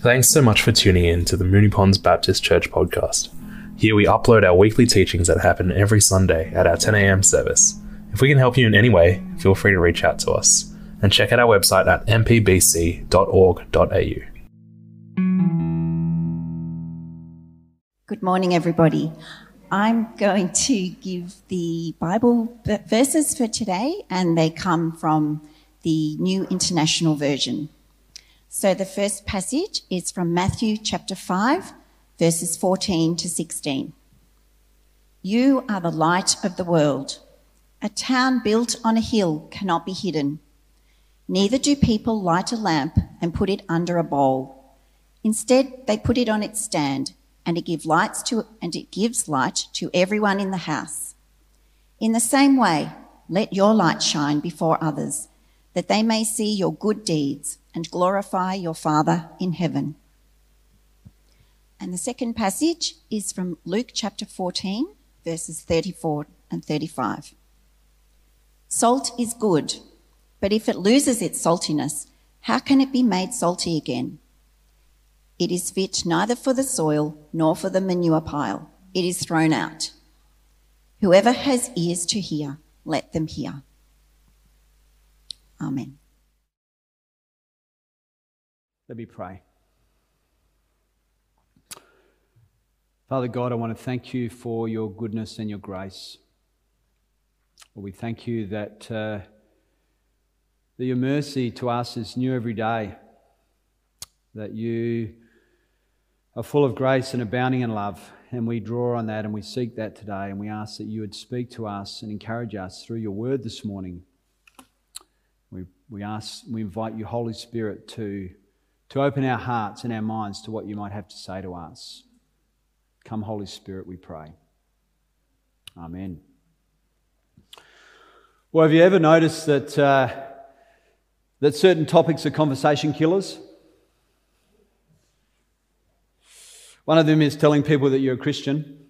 Thanks so much for tuning in to the Moonee Ponds Baptist Church podcast. Here we upload our weekly teachings that happen every Sunday at our 10am service. If we can help you in any way, feel free to reach out to us and check out our website at mpbc.org.au. Good morning, everybody. I'm going to give the Bible verses for today, and they come from the New International Version. So the first passage is from Matthew chapter 5, verses 14 to 16. You are the light of the world. A town built on a hill cannot be hidden. Neither do people light a lamp and put it under a bowl. Instead, they put it on its stand, and it gives lights to and it gives light to everyone in the house. In the same way, let your light shine before others, that they may see your good deeds and glorify your Father in heaven. And the second passage is from Luke chapter 14, verses 34 and 35. Salt is good, but if it loses its saltiness, how can it be made salty again? It is fit neither for the soil nor for the manure pile. It is thrown out. Whoever has ears to hear, let them hear. Amen. Let me pray. Father God, I want to thank you for your goodness and your grace. We thank you that, uh, that your mercy to us is new every day, that you are full of grace and abounding in love. And we draw on that and we seek that today. And we ask that you would speak to us and encourage us through your word this morning. We, we ask, we invite you, Holy Spirit, to to open our hearts and our minds to what you might have to say to us. Come, Holy Spirit, we pray. Amen. Well, have you ever noticed that, uh, that certain topics are conversation killers? One of them is telling people that you're a Christian.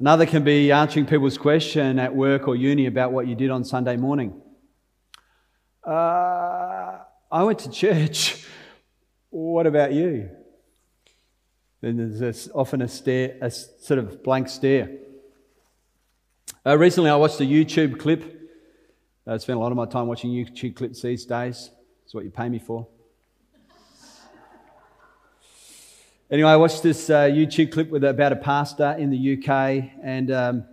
Another can be answering people's question at work or uni about what you did on Sunday morning. Uh, I went to church. What about you? Then there's this, often a stare, a sort of blank stare. Uh, recently, I watched a YouTube clip. I spend a lot of my time watching YouTube clips these days. It's what you pay me for. Anyway, I watched this uh, YouTube clip with about a pastor in the UK, and um,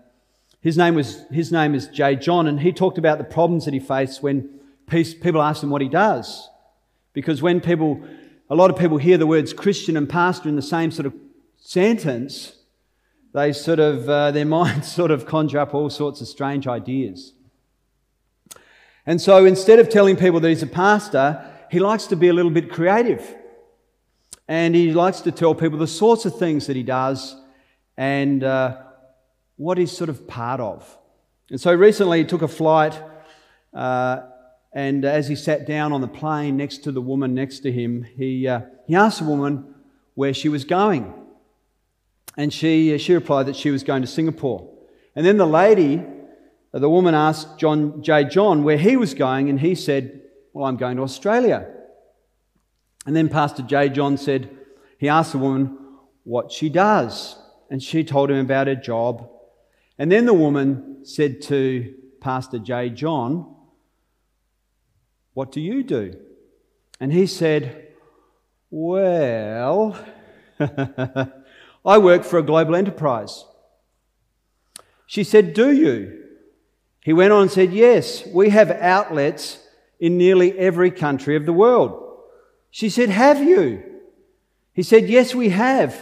his name was his name is J. John, and he talked about the problems that he faced when people ask him what he does. Because when people, a lot of people hear the words Christian and pastor in the same sort of sentence, they sort of, uh, their minds sort of conjure up all sorts of strange ideas. And so instead of telling people that he's a pastor, he likes to be a little bit creative. And he likes to tell people the sorts of things that he does and uh, what he's sort of part of. And so recently he took a flight uh, and as he sat down on the plane next to the woman next to him, he, uh, he asked the woman where she was going. And she, uh, she replied that she was going to Singapore. And then the lady, uh, the woman asked John J. John where he was going, and he said, Well, I'm going to Australia. And then Pastor J. John said, he asked the woman what she does. And she told him about her job. And then the woman said to Pastor J. John, what do you do? And he said, Well, I work for a global enterprise. She said, Do you? He went on and said, Yes, we have outlets in nearly every country of the world. She said, Have you? He said, Yes, we have.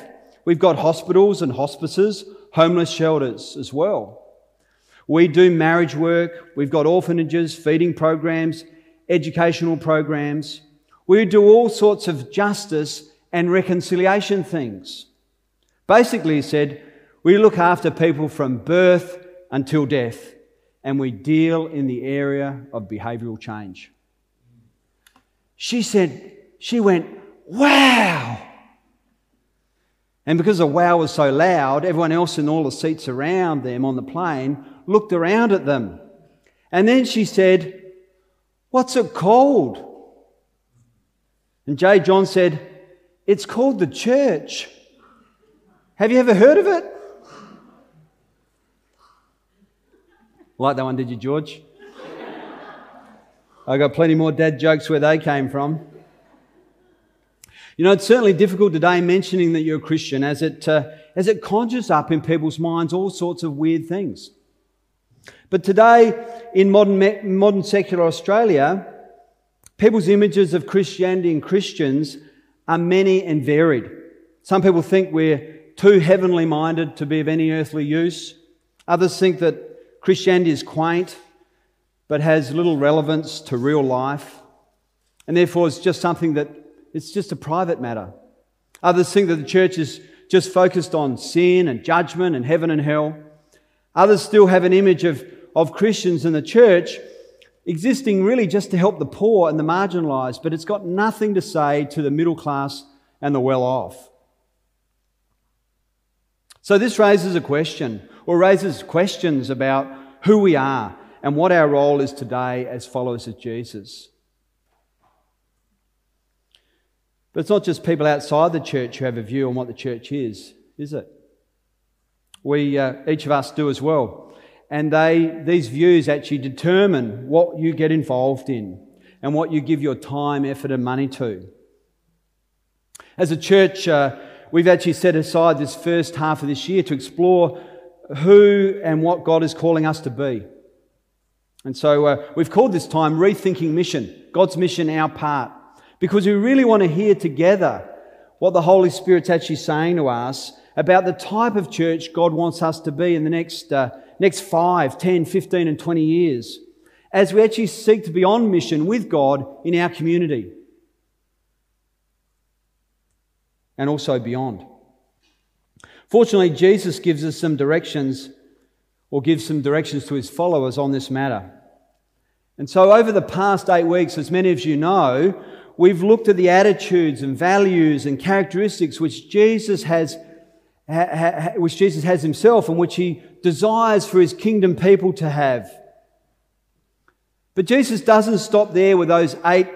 We've got hospitals and hospices, homeless shelters as well. We do marriage work, we've got orphanages, feeding programs, educational programs. We do all sorts of justice and reconciliation things. Basically, he said, we look after people from birth until death, and we deal in the area of behavioural change. She said, she went, wow! And because the wow was so loud, everyone else in all the seats around them on the plane looked around at them. And then she said, What's it called? And J. John said, It's called the church. Have you ever heard of it? Like that one, did you, George? I got plenty more dad jokes where they came from. You know, it's certainly difficult today mentioning that you're a Christian as it, uh, as it conjures up in people's minds all sorts of weird things. But today, in modern, modern secular Australia, people's images of Christianity and Christians are many and varied. Some people think we're too heavenly minded to be of any earthly use. Others think that Christianity is quaint but has little relevance to real life, and therefore it's just something that it's just a private matter. Others think that the church is just focused on sin and judgment and heaven and hell. Others still have an image of, of Christians and the church existing really just to help the poor and the marginalised, but it's got nothing to say to the middle class and the well off. So this raises a question, or raises questions about who we are and what our role is today as followers of Jesus. But it's not just people outside the church who have a view on what the church is, is it? We, uh, each of us do as well. And they, these views actually determine what you get involved in and what you give your time, effort, and money to. As a church, uh, we've actually set aside this first half of this year to explore who and what God is calling us to be. And so uh, we've called this time Rethinking Mission, God's mission, our part because we really want to hear together what the Holy Spirit's actually saying to us about the type of church God wants us to be in the next, uh, next 5, 10, 15, and 20 years as we actually seek to be on mission with God in our community and also beyond. Fortunately, Jesus gives us some directions or gives some directions to his followers on this matter. And so, over the past eight weeks, as many of you know, we've looked at the attitudes and values and characteristics which Jesus has, ha, ha, which Jesus has himself and which he desires for his kingdom people to have. But Jesus doesn't stop there with those eight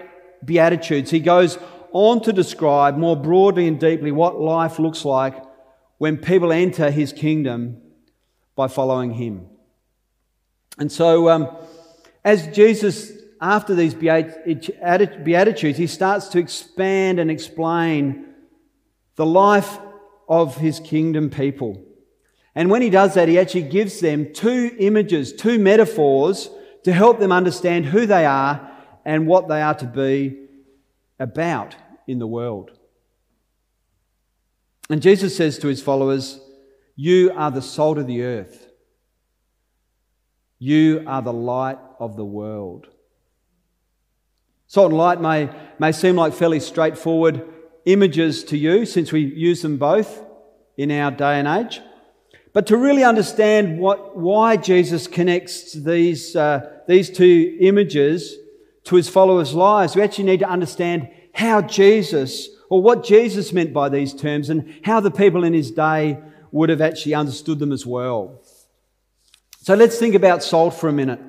beatitudes. He goes on to describe more broadly and deeply what life looks like when people enter his kingdom by following him. And so, um, as Jesus after these Beatitudes, he starts to expand and explain the life of his kingdom people. And when he does that, he actually gives them two images, two metaphors to help them understand who they are and what they are to be about in the world. And Jesus says to his followers, You are the salt of the earth. You are the light of the world. Salt and light may, may seem like fairly straightforward images to you since we use them both in our day and age. But to really understand what, why Jesus connects these, uh, these two images to his followers' lives, we actually need to understand how Jesus, or what Jesus meant by these terms, and how the people in his day would have actually understood them as well. So let's think about salt for a minute.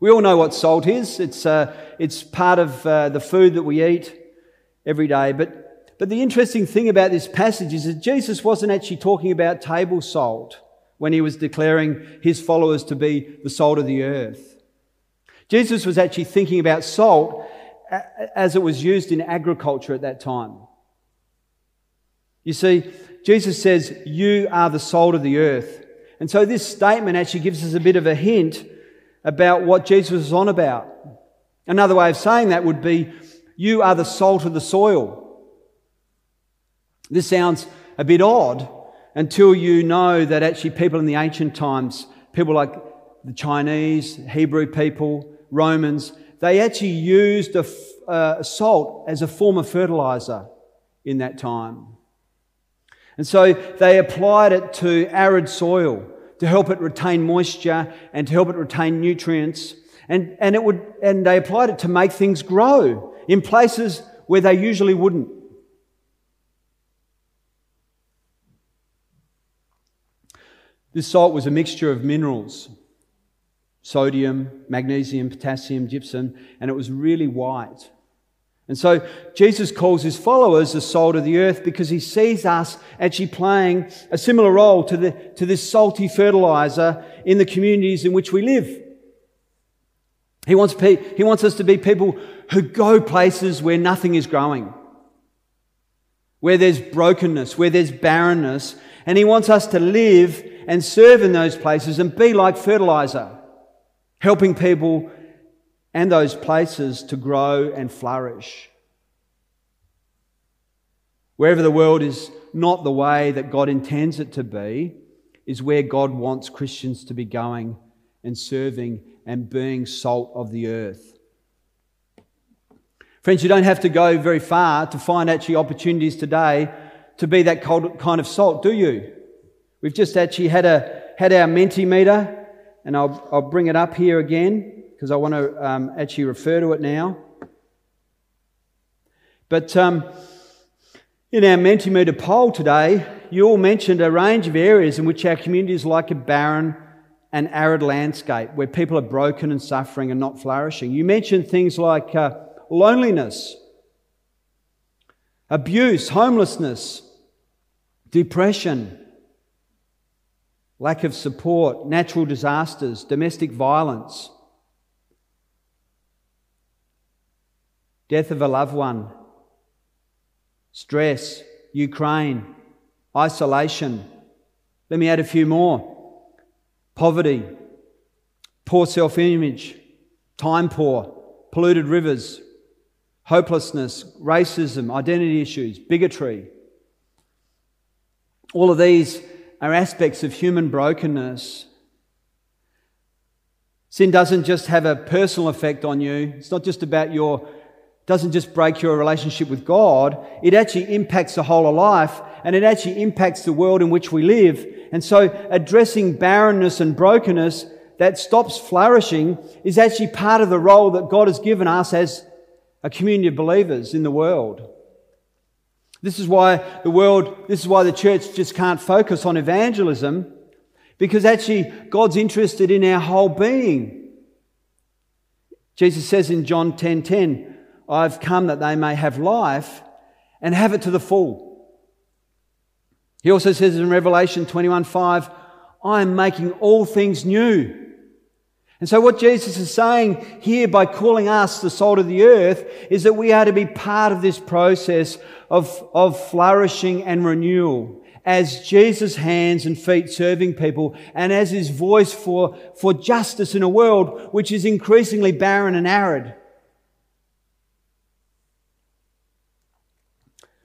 We all know what salt is. It's, uh, it's part of uh, the food that we eat every day. But, but the interesting thing about this passage is that Jesus wasn't actually talking about table salt when he was declaring his followers to be the salt of the earth. Jesus was actually thinking about salt as it was used in agriculture at that time. You see, Jesus says, You are the salt of the earth. And so this statement actually gives us a bit of a hint about what Jesus was on about. Another way of saying that would be, You are the salt of the soil. This sounds a bit odd until you know that actually people in the ancient times, people like the Chinese, Hebrew people, Romans, they actually used a, uh, salt as a form of fertilizer in that time. And so they applied it to arid soil to help it retain moisture and to help it retain nutrients. And, and, it would, and they applied it to make things grow in places where they usually wouldn't. This salt was a mixture of minerals sodium, magnesium, potassium, gypsum, and it was really white. And so Jesus calls his followers the salt of the earth because he sees us actually playing a similar role to, the, to this salty fertilizer in the communities in which we live. He wants, pe- he wants us to be people who go places where nothing is growing, where there's brokenness, where there's barrenness, and he wants us to live and serve in those places and be like fertilizer, helping people and those places to grow and flourish. Wherever the world is not the way that God intends it to be, is where God wants Christians to be going and serving and being salt of the earth. Friends, you don't have to go very far to find actually opportunities today to be that kind of salt, do you? We've just actually had, a, had our Mentimeter, and I'll, I'll bring it up here again because I want to um, actually refer to it now. But um, in our Mentimeter poll today, you all mentioned a range of areas in which our community is like a barren and arid landscape where people are broken and suffering and not flourishing. You mentioned things like uh, loneliness, abuse, homelessness, depression, lack of support, natural disasters, domestic violence. death of a loved one, stress, Ukraine, isolation. Let me add a few more poverty, poor self image, time poor, polluted rivers, hopelessness, racism, identity issues, bigotry. All of these are aspects of human brokenness. Sin doesn't just have a personal effect on you. It's not just about your doesn't just break your relationship with God, it actually impacts the whole of life and it actually impacts the world in which we live. And so addressing barrenness and brokenness that stops flourishing is actually part of the role that God has given us as a community of believers in the world. This is why the world, this is why the church just can't focus on evangelism because actually God's interested in our whole being. Jesus says in John 10 10, I've come that they may have life and have it to the full. He also says in Revelation 21 5, I am making all things new. And so, what Jesus is saying here by calling us the salt of the earth is that we are to be part of this process of, of flourishing and renewal as Jesus' hands and feet serving people and as his voice for, for justice in a world which is increasingly barren and arid.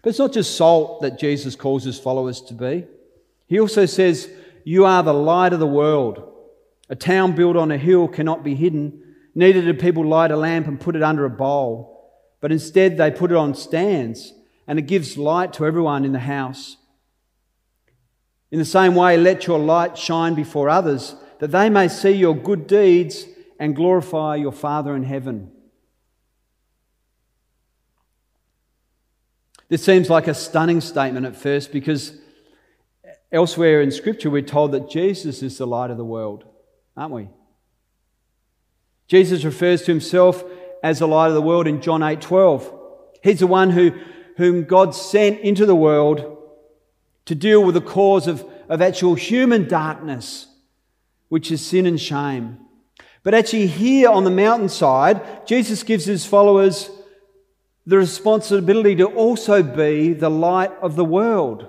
But it's not just salt that Jesus calls his followers to be. He also says, You are the light of the world. A town built on a hill cannot be hidden. Neither do people light a lamp and put it under a bowl, but instead they put it on stands, and it gives light to everyone in the house. In the same way, let your light shine before others, that they may see your good deeds and glorify your Father in heaven. This seems like a stunning statement at first because elsewhere in Scripture we're told that Jesus is the light of the world, aren't we? Jesus refers to himself as the light of the world in John 8 12. He's the one who, whom God sent into the world to deal with the cause of, of actual human darkness, which is sin and shame. But actually, here on the mountainside, Jesus gives his followers the responsibility to also be the light of the world.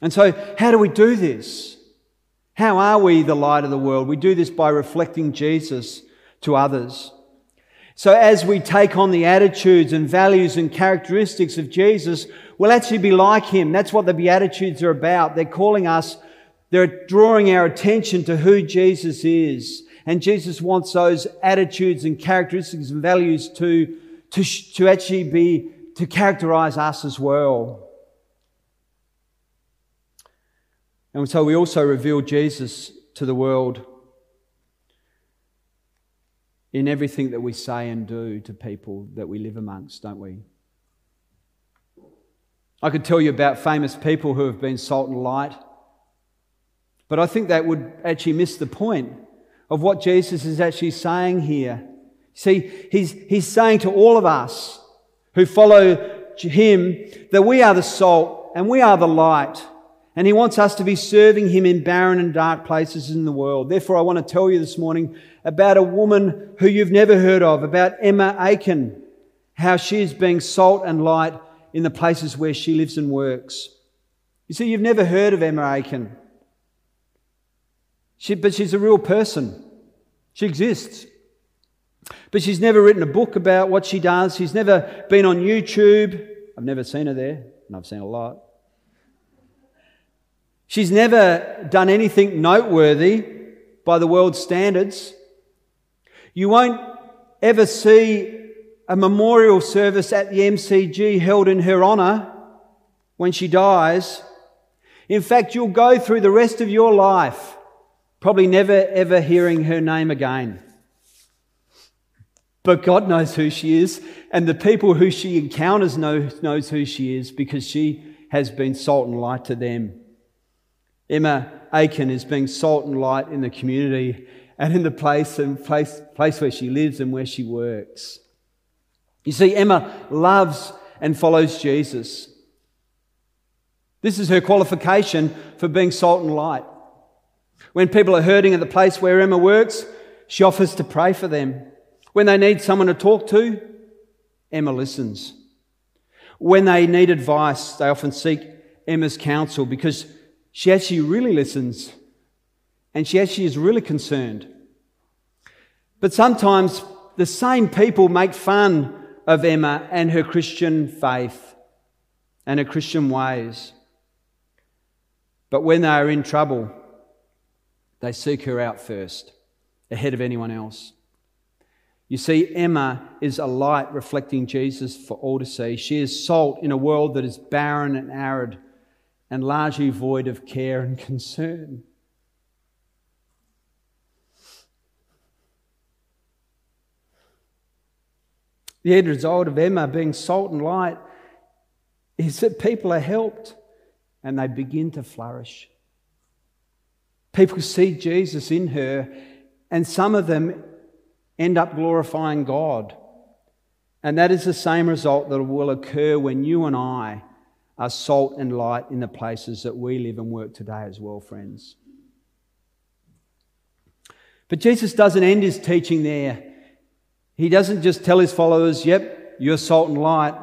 And so, how do we do this? How are we the light of the world? We do this by reflecting Jesus to others. So, as we take on the attitudes and values and characteristics of Jesus, we'll actually be like him. That's what the Beatitudes are about. They're calling us, they're drawing our attention to who Jesus is. And Jesus wants those attitudes and characteristics and values to, to, to actually be, to characterize us as well. And so we also reveal Jesus to the world in everything that we say and do to people that we live amongst, don't we? I could tell you about famous people who have been salt and light, but I think that would actually miss the point of what Jesus is actually saying here. See, he's, he's saying to all of us who follow him that we are the salt and we are the light. And he wants us to be serving him in barren and dark places in the world. Therefore, I want to tell you this morning about a woman who you've never heard of, about Emma Aiken, how she is being salt and light in the places where she lives and works. You see, you've never heard of Emma Aiken. She, but she's a real person. She exists. But she's never written a book about what she does. She's never been on YouTube. I've never seen her there, and I've seen a lot. She's never done anything noteworthy by the world's standards. You won't ever see a memorial service at the MCG held in her honour when she dies. In fact, you'll go through the rest of your life probably never ever hearing her name again. But God knows who she is, and the people who she encounters know, knows who she is because she has been salt and light to them. Emma Aiken is being salt and light in the community and in the place and place, place where she lives and where she works. You see, Emma loves and follows Jesus. This is her qualification for being salt and light. When people are hurting at the place where Emma works, she offers to pray for them. When they need someone to talk to, Emma listens. When they need advice, they often seek Emma's counsel because she actually really listens and she actually is really concerned. But sometimes the same people make fun of Emma and her Christian faith and her Christian ways. But when they are in trouble, they seek her out first, ahead of anyone else. You see, Emma is a light reflecting Jesus for all to see. She is salt in a world that is barren and arid and largely void of care and concern. The end result of Emma being salt and light is that people are helped and they begin to flourish. People see Jesus in her, and some of them end up glorifying God. And that is the same result that will occur when you and I are salt and light in the places that we live and work today as well, friends. But Jesus doesn't end his teaching there. He doesn't just tell his followers, yep, you're salt and light,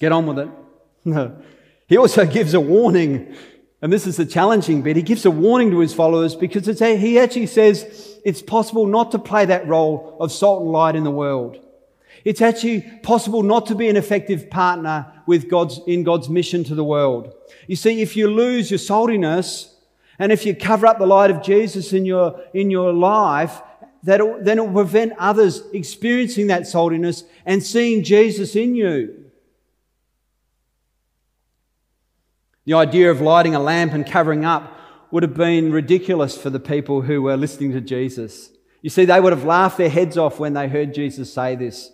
get on with it. No. He also gives a warning and this is the challenging bit. He gives a warning to his followers because a, he actually says it's possible not to play that role of salt and light in the world. It's actually possible not to be an effective partner with God's, in God's mission to the world. You see, if you lose your saltiness and if you cover up the light of Jesus in your, in your life, then it will prevent others experiencing that saltiness and seeing Jesus in you. The idea of lighting a lamp and covering up would have been ridiculous for the people who were listening to Jesus. You see, they would have laughed their heads off when they heard Jesus say this.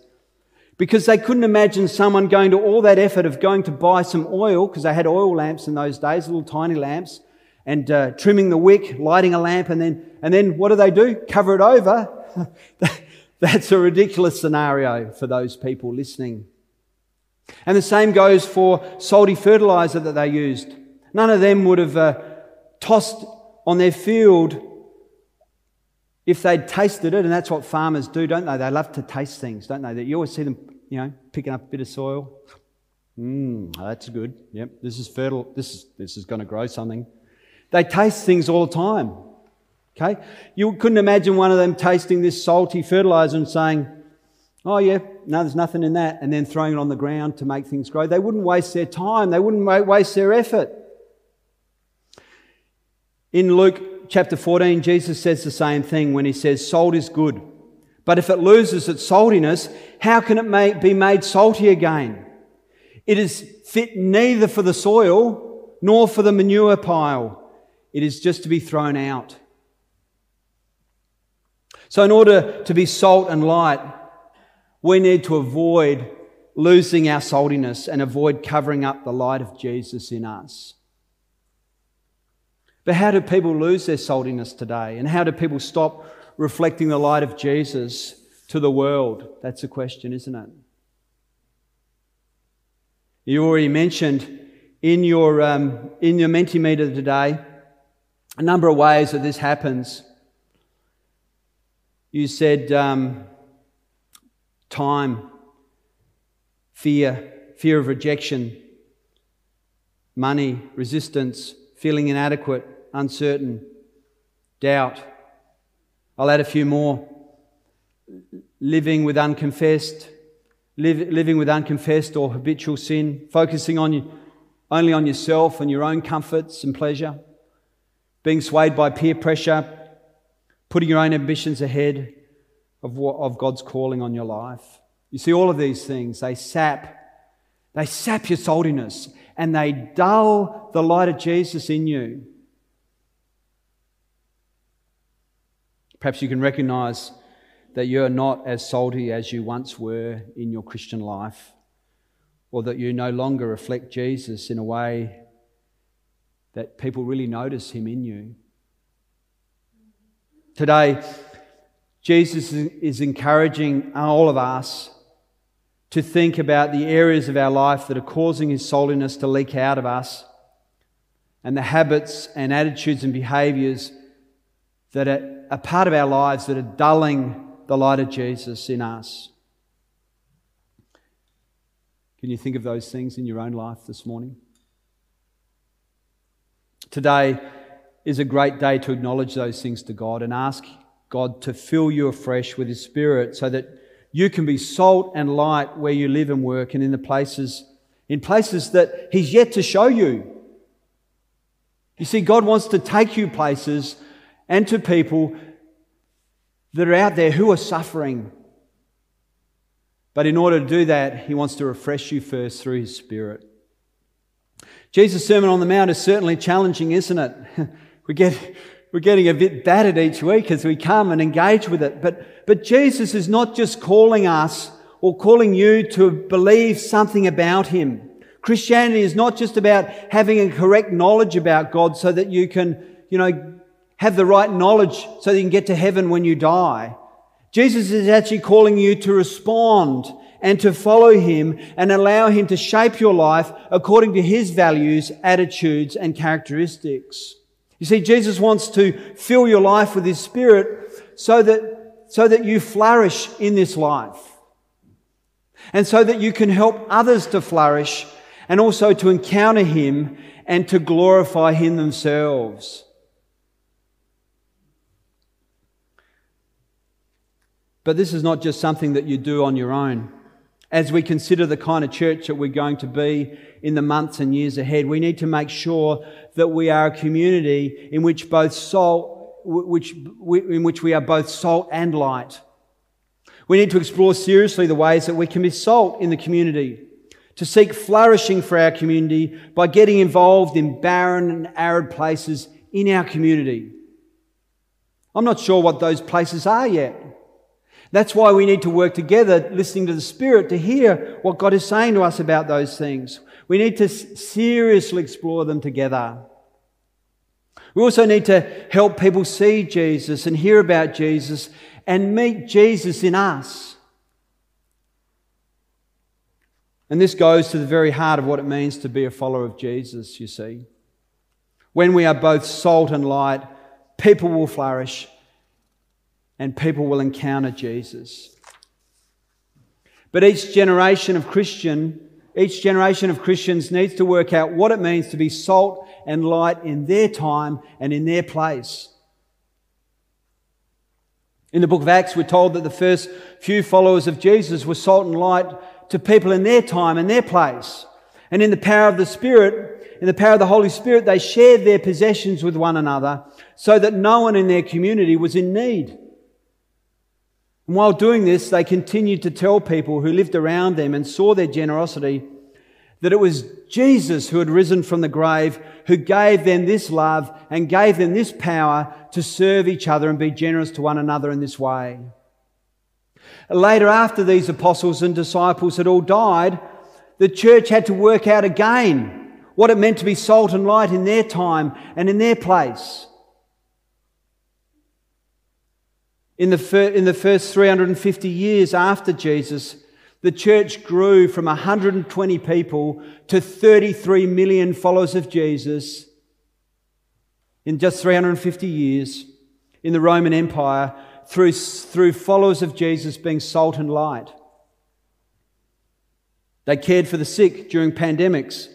Because they couldn't imagine someone going to all that effort of going to buy some oil, because they had oil lamps in those days, little tiny lamps, and uh, trimming the wick, lighting a lamp, and then, and then what do they do? Cover it over. That's a ridiculous scenario for those people listening. And the same goes for salty fertilizer that they used. None of them would have uh, tossed on their field if they'd tasted it, and that's what farmers do, don't they? They love to taste things, don't they? That you always see them, you know, picking up a bit of soil. Mmm, that's good. Yep, this is fertile. This is this is going to grow something. They taste things all the time. Okay, you couldn't imagine one of them tasting this salty fertilizer and saying, Oh, yeah, no, there's nothing in that, and then throwing it on the ground to make things grow. They wouldn't waste their time, they wouldn't waste their effort. In Luke chapter 14, Jesus says the same thing when he says, Salt is good, but if it loses its saltiness, how can it be made salty again? It is fit neither for the soil nor for the manure pile. It is just to be thrown out. So, in order to be salt and light, we need to avoid losing our saltiness and avoid covering up the light of Jesus in us. But how do people lose their saltiness today? And how do people stop reflecting the light of Jesus to the world? That's a question, isn't it? You already mentioned in your, um, in your Mentimeter today a number of ways that this happens. You said um, time, fear, fear of rejection, money, resistance, feeling inadequate, uncertain, doubt. I'll add a few more. Living with unconfessed, live, living with unconfessed or habitual sin, focusing on you, only on yourself and your own comforts and pleasure, being swayed by peer pressure, putting your own ambitions ahead of, what, of God's calling on your life. You see, all of these things, they sap, they sap your saltiness and they dull the light of Jesus in you. Perhaps you can recognize that you're not as salty as you once were in your Christian life, or that you no longer reflect Jesus in a way that people really notice him in you. Today, Jesus is encouraging all of us to think about the areas of our life that are causing his saltiness to leak out of us and the habits and attitudes and behaviors that are a part of our lives that are dulling the light of Jesus in us. Can you think of those things in your own life this morning? Today is a great day to acknowledge those things to God and ask God to fill you afresh with His Spirit so that you can be salt and light where you live and work and in the places, in places that He's yet to show you. You see, God wants to take you places and to people that are out there who are suffering. But in order to do that, He wants to refresh you first through His Spirit. Jesus' Sermon on the Mount is certainly challenging, isn't it? we get we're getting a bit battered each week as we come and engage with it. But, but Jesus is not just calling us or calling you to believe something about Him. Christianity is not just about having a correct knowledge about God so that you can, you know, have the right knowledge so that you can get to heaven when you die. Jesus is actually calling you to respond and to follow Him and allow Him to shape your life according to His values, attitudes, and characteristics. You see, Jesus wants to fill your life with His Spirit so that, so that you flourish in this life. And so that you can help others to flourish and also to encounter Him and to glorify Him themselves. But this is not just something that you do on your own. As we consider the kind of church that we're going to be in the months and years ahead, we need to make sure that we are a community in which both salt, which, in which we are both salt and light. We need to explore seriously the ways that we can be salt in the community, to seek flourishing for our community by getting involved in barren and arid places in our community. I'm not sure what those places are yet. That's why we need to work together, listening to the Spirit, to hear what God is saying to us about those things. We need to seriously explore them together. We also need to help people see Jesus and hear about Jesus and meet Jesus in us. And this goes to the very heart of what it means to be a follower of Jesus, you see. When we are both salt and light, people will flourish and people will encounter Jesus. But each generation of Christian each generation of Christians needs to work out what it means to be salt and light in their time and in their place. In the book of Acts, we're told that the first few followers of Jesus were salt and light to people in their time and their place. And in the power of the Spirit, in the power of the Holy Spirit, they shared their possessions with one another so that no one in their community was in need. And while doing this, they continued to tell people who lived around them and saw their generosity that it was Jesus who had risen from the grave who gave them this love and gave them this power to serve each other and be generous to one another in this way. Later, after these apostles and disciples had all died, the church had to work out again what it meant to be salt and light in their time and in their place. In the, fir- in the first 350 years after Jesus, the church grew from 120 people to 33 million followers of Jesus in just 350 years in the Roman Empire through, through followers of Jesus being salt and light. They cared for the sick during pandemics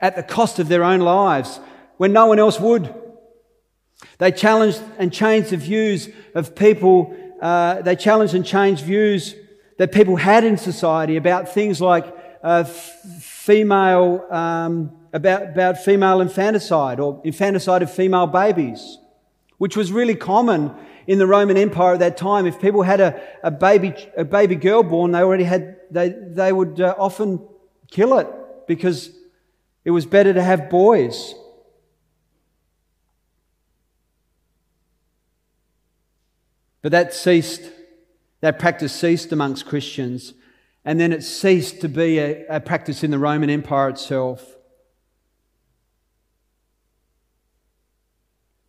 at the cost of their own lives when no one else would. They challenged and changed the views of people, uh, they challenged and changed views that people had in society about things like uh, f- female, um, about, about female infanticide or infanticide of female babies, which was really common in the Roman Empire at that time. If people had a, a baby, a baby girl born, they already had, they, they would uh, often kill it because it was better to have boys. But that ceased, that practice ceased amongst Christians, and then it ceased to be a, a practice in the Roman Empire itself.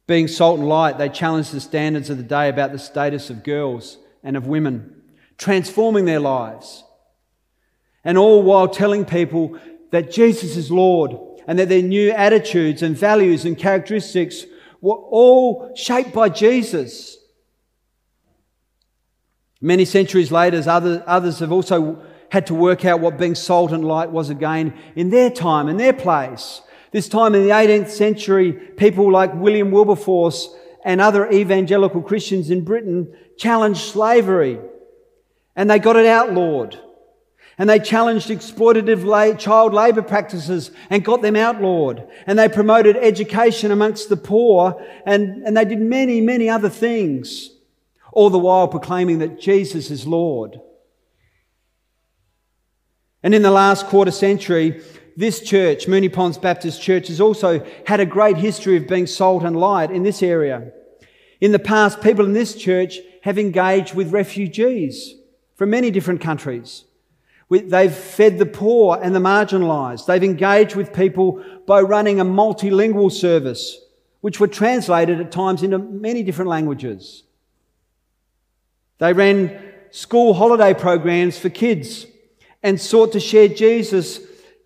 Being salt and light, they challenged the standards of the day about the status of girls and of women, transforming their lives. And all while telling people that Jesus is Lord and that their new attitudes and values and characteristics were all shaped by Jesus. Many centuries later, others have also had to work out what being salt and light was again in their time and their place. This time in the 18th century, people like William Wilberforce and other evangelical Christians in Britain challenged slavery and they got it outlawed. And they challenged exploitative child labour practices and got them outlawed. And they promoted education amongst the poor and, and they did many, many other things all the while proclaiming that Jesus is Lord. And in the last quarter century, this church, Moonee Ponds Baptist Church, has also had a great history of being salt and light in this area. In the past, people in this church have engaged with refugees from many different countries. They've fed the poor and the marginalised. They've engaged with people by running a multilingual service, which were translated at times into many different languages. They ran school holiday programs for kids and sought to share Jesus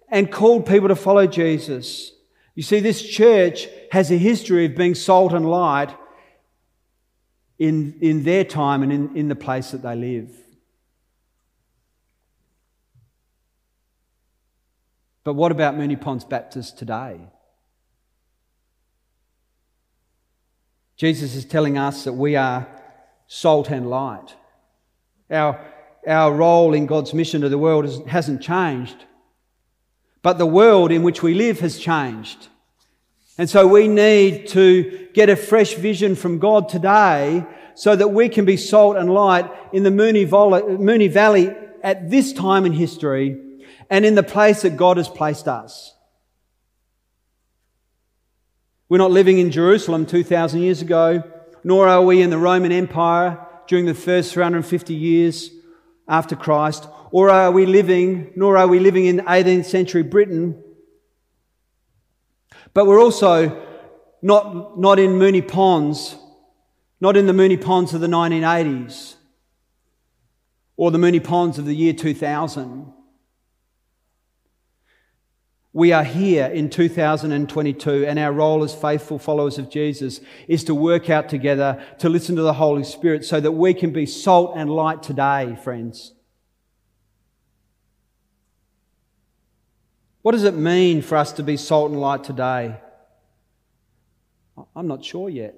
and called people to follow Jesus. You see, this church has a history of being salt and light in, in their time and in, in the place that they live. But what about Moonee Ponds Baptist today? Jesus is telling us that we are salt and light. Our, our role in God's mission to the world hasn't changed, but the world in which we live has changed. And so we need to get a fresh vision from God today so that we can be salt and light in the Moonee Valley at this time in history and in the place that God has placed us. We're not living in Jerusalem 2,000 years ago nor are we in the Roman Empire during the first 350 years after Christ, or are we living, nor are we living in 18th century Britain. But we're also not, not in Moonee Ponds, not in the Moonee Ponds of the 1980s or the Moonee Ponds of the year 2000. We are here in 2022, and our role as faithful followers of Jesus is to work out together, to listen to the Holy Spirit, so that we can be salt and light today, friends. What does it mean for us to be salt and light today? I'm not sure yet.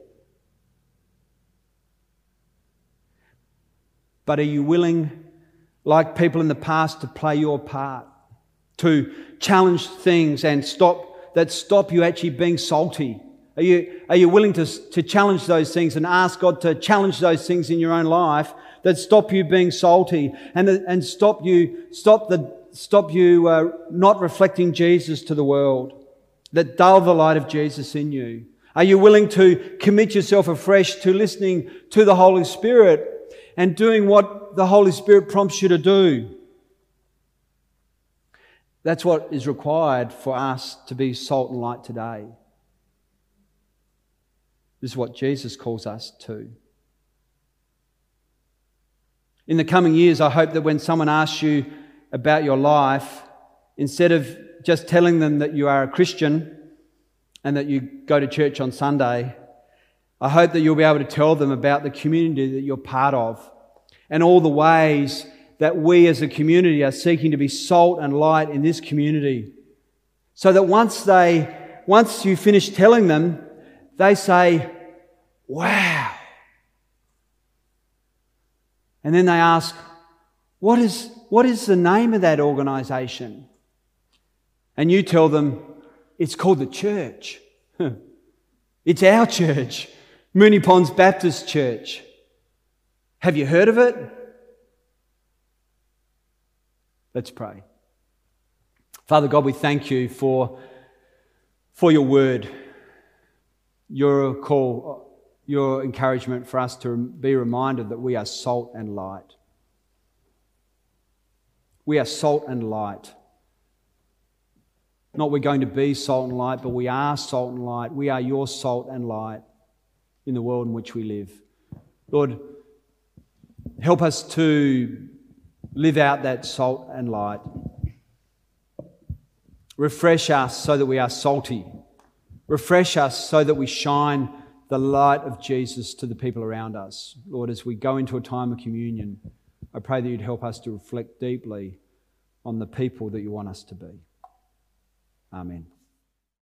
But are you willing, like people in the past, to play your part? To challenge things and stop that stop you actually being salty? Are you, are you willing to, to challenge those things and ask God to challenge those things in your own life that stop you being salty and, and stop you, stop the, stop you uh, not reflecting Jesus to the world, that dull the light of Jesus in you? Are you willing to commit yourself afresh to listening to the Holy Spirit and doing what the Holy Spirit prompts you to do? That's what is required for us to be salt and light today. This is what Jesus calls us to. In the coming years, I hope that when someone asks you about your life, instead of just telling them that you are a Christian and that you go to church on Sunday, I hope that you'll be able to tell them about the community that you're part of and all the ways that we as a community are seeking to be salt and light in this community. So that once they, once you finish telling them, they say, wow. And then they ask, what is, what is the name of that organization? And you tell them, it's called the church. it's our church, Moonee Ponds Baptist Church. Have you heard of it? Let's pray. Father God, we thank you for, for your word, your call, your encouragement for us to be reminded that we are salt and light. We are salt and light. Not we're going to be salt and light, but we are salt and light. We are your salt and light in the world in which we live. Lord, help us to live out that salt and light. Refresh us so that we are salty. Refresh us so that we shine the light of Jesus to the people around us. Lord, as we go into a time of communion, I pray that you'd help us to reflect deeply on the people that you want us to be. Amen.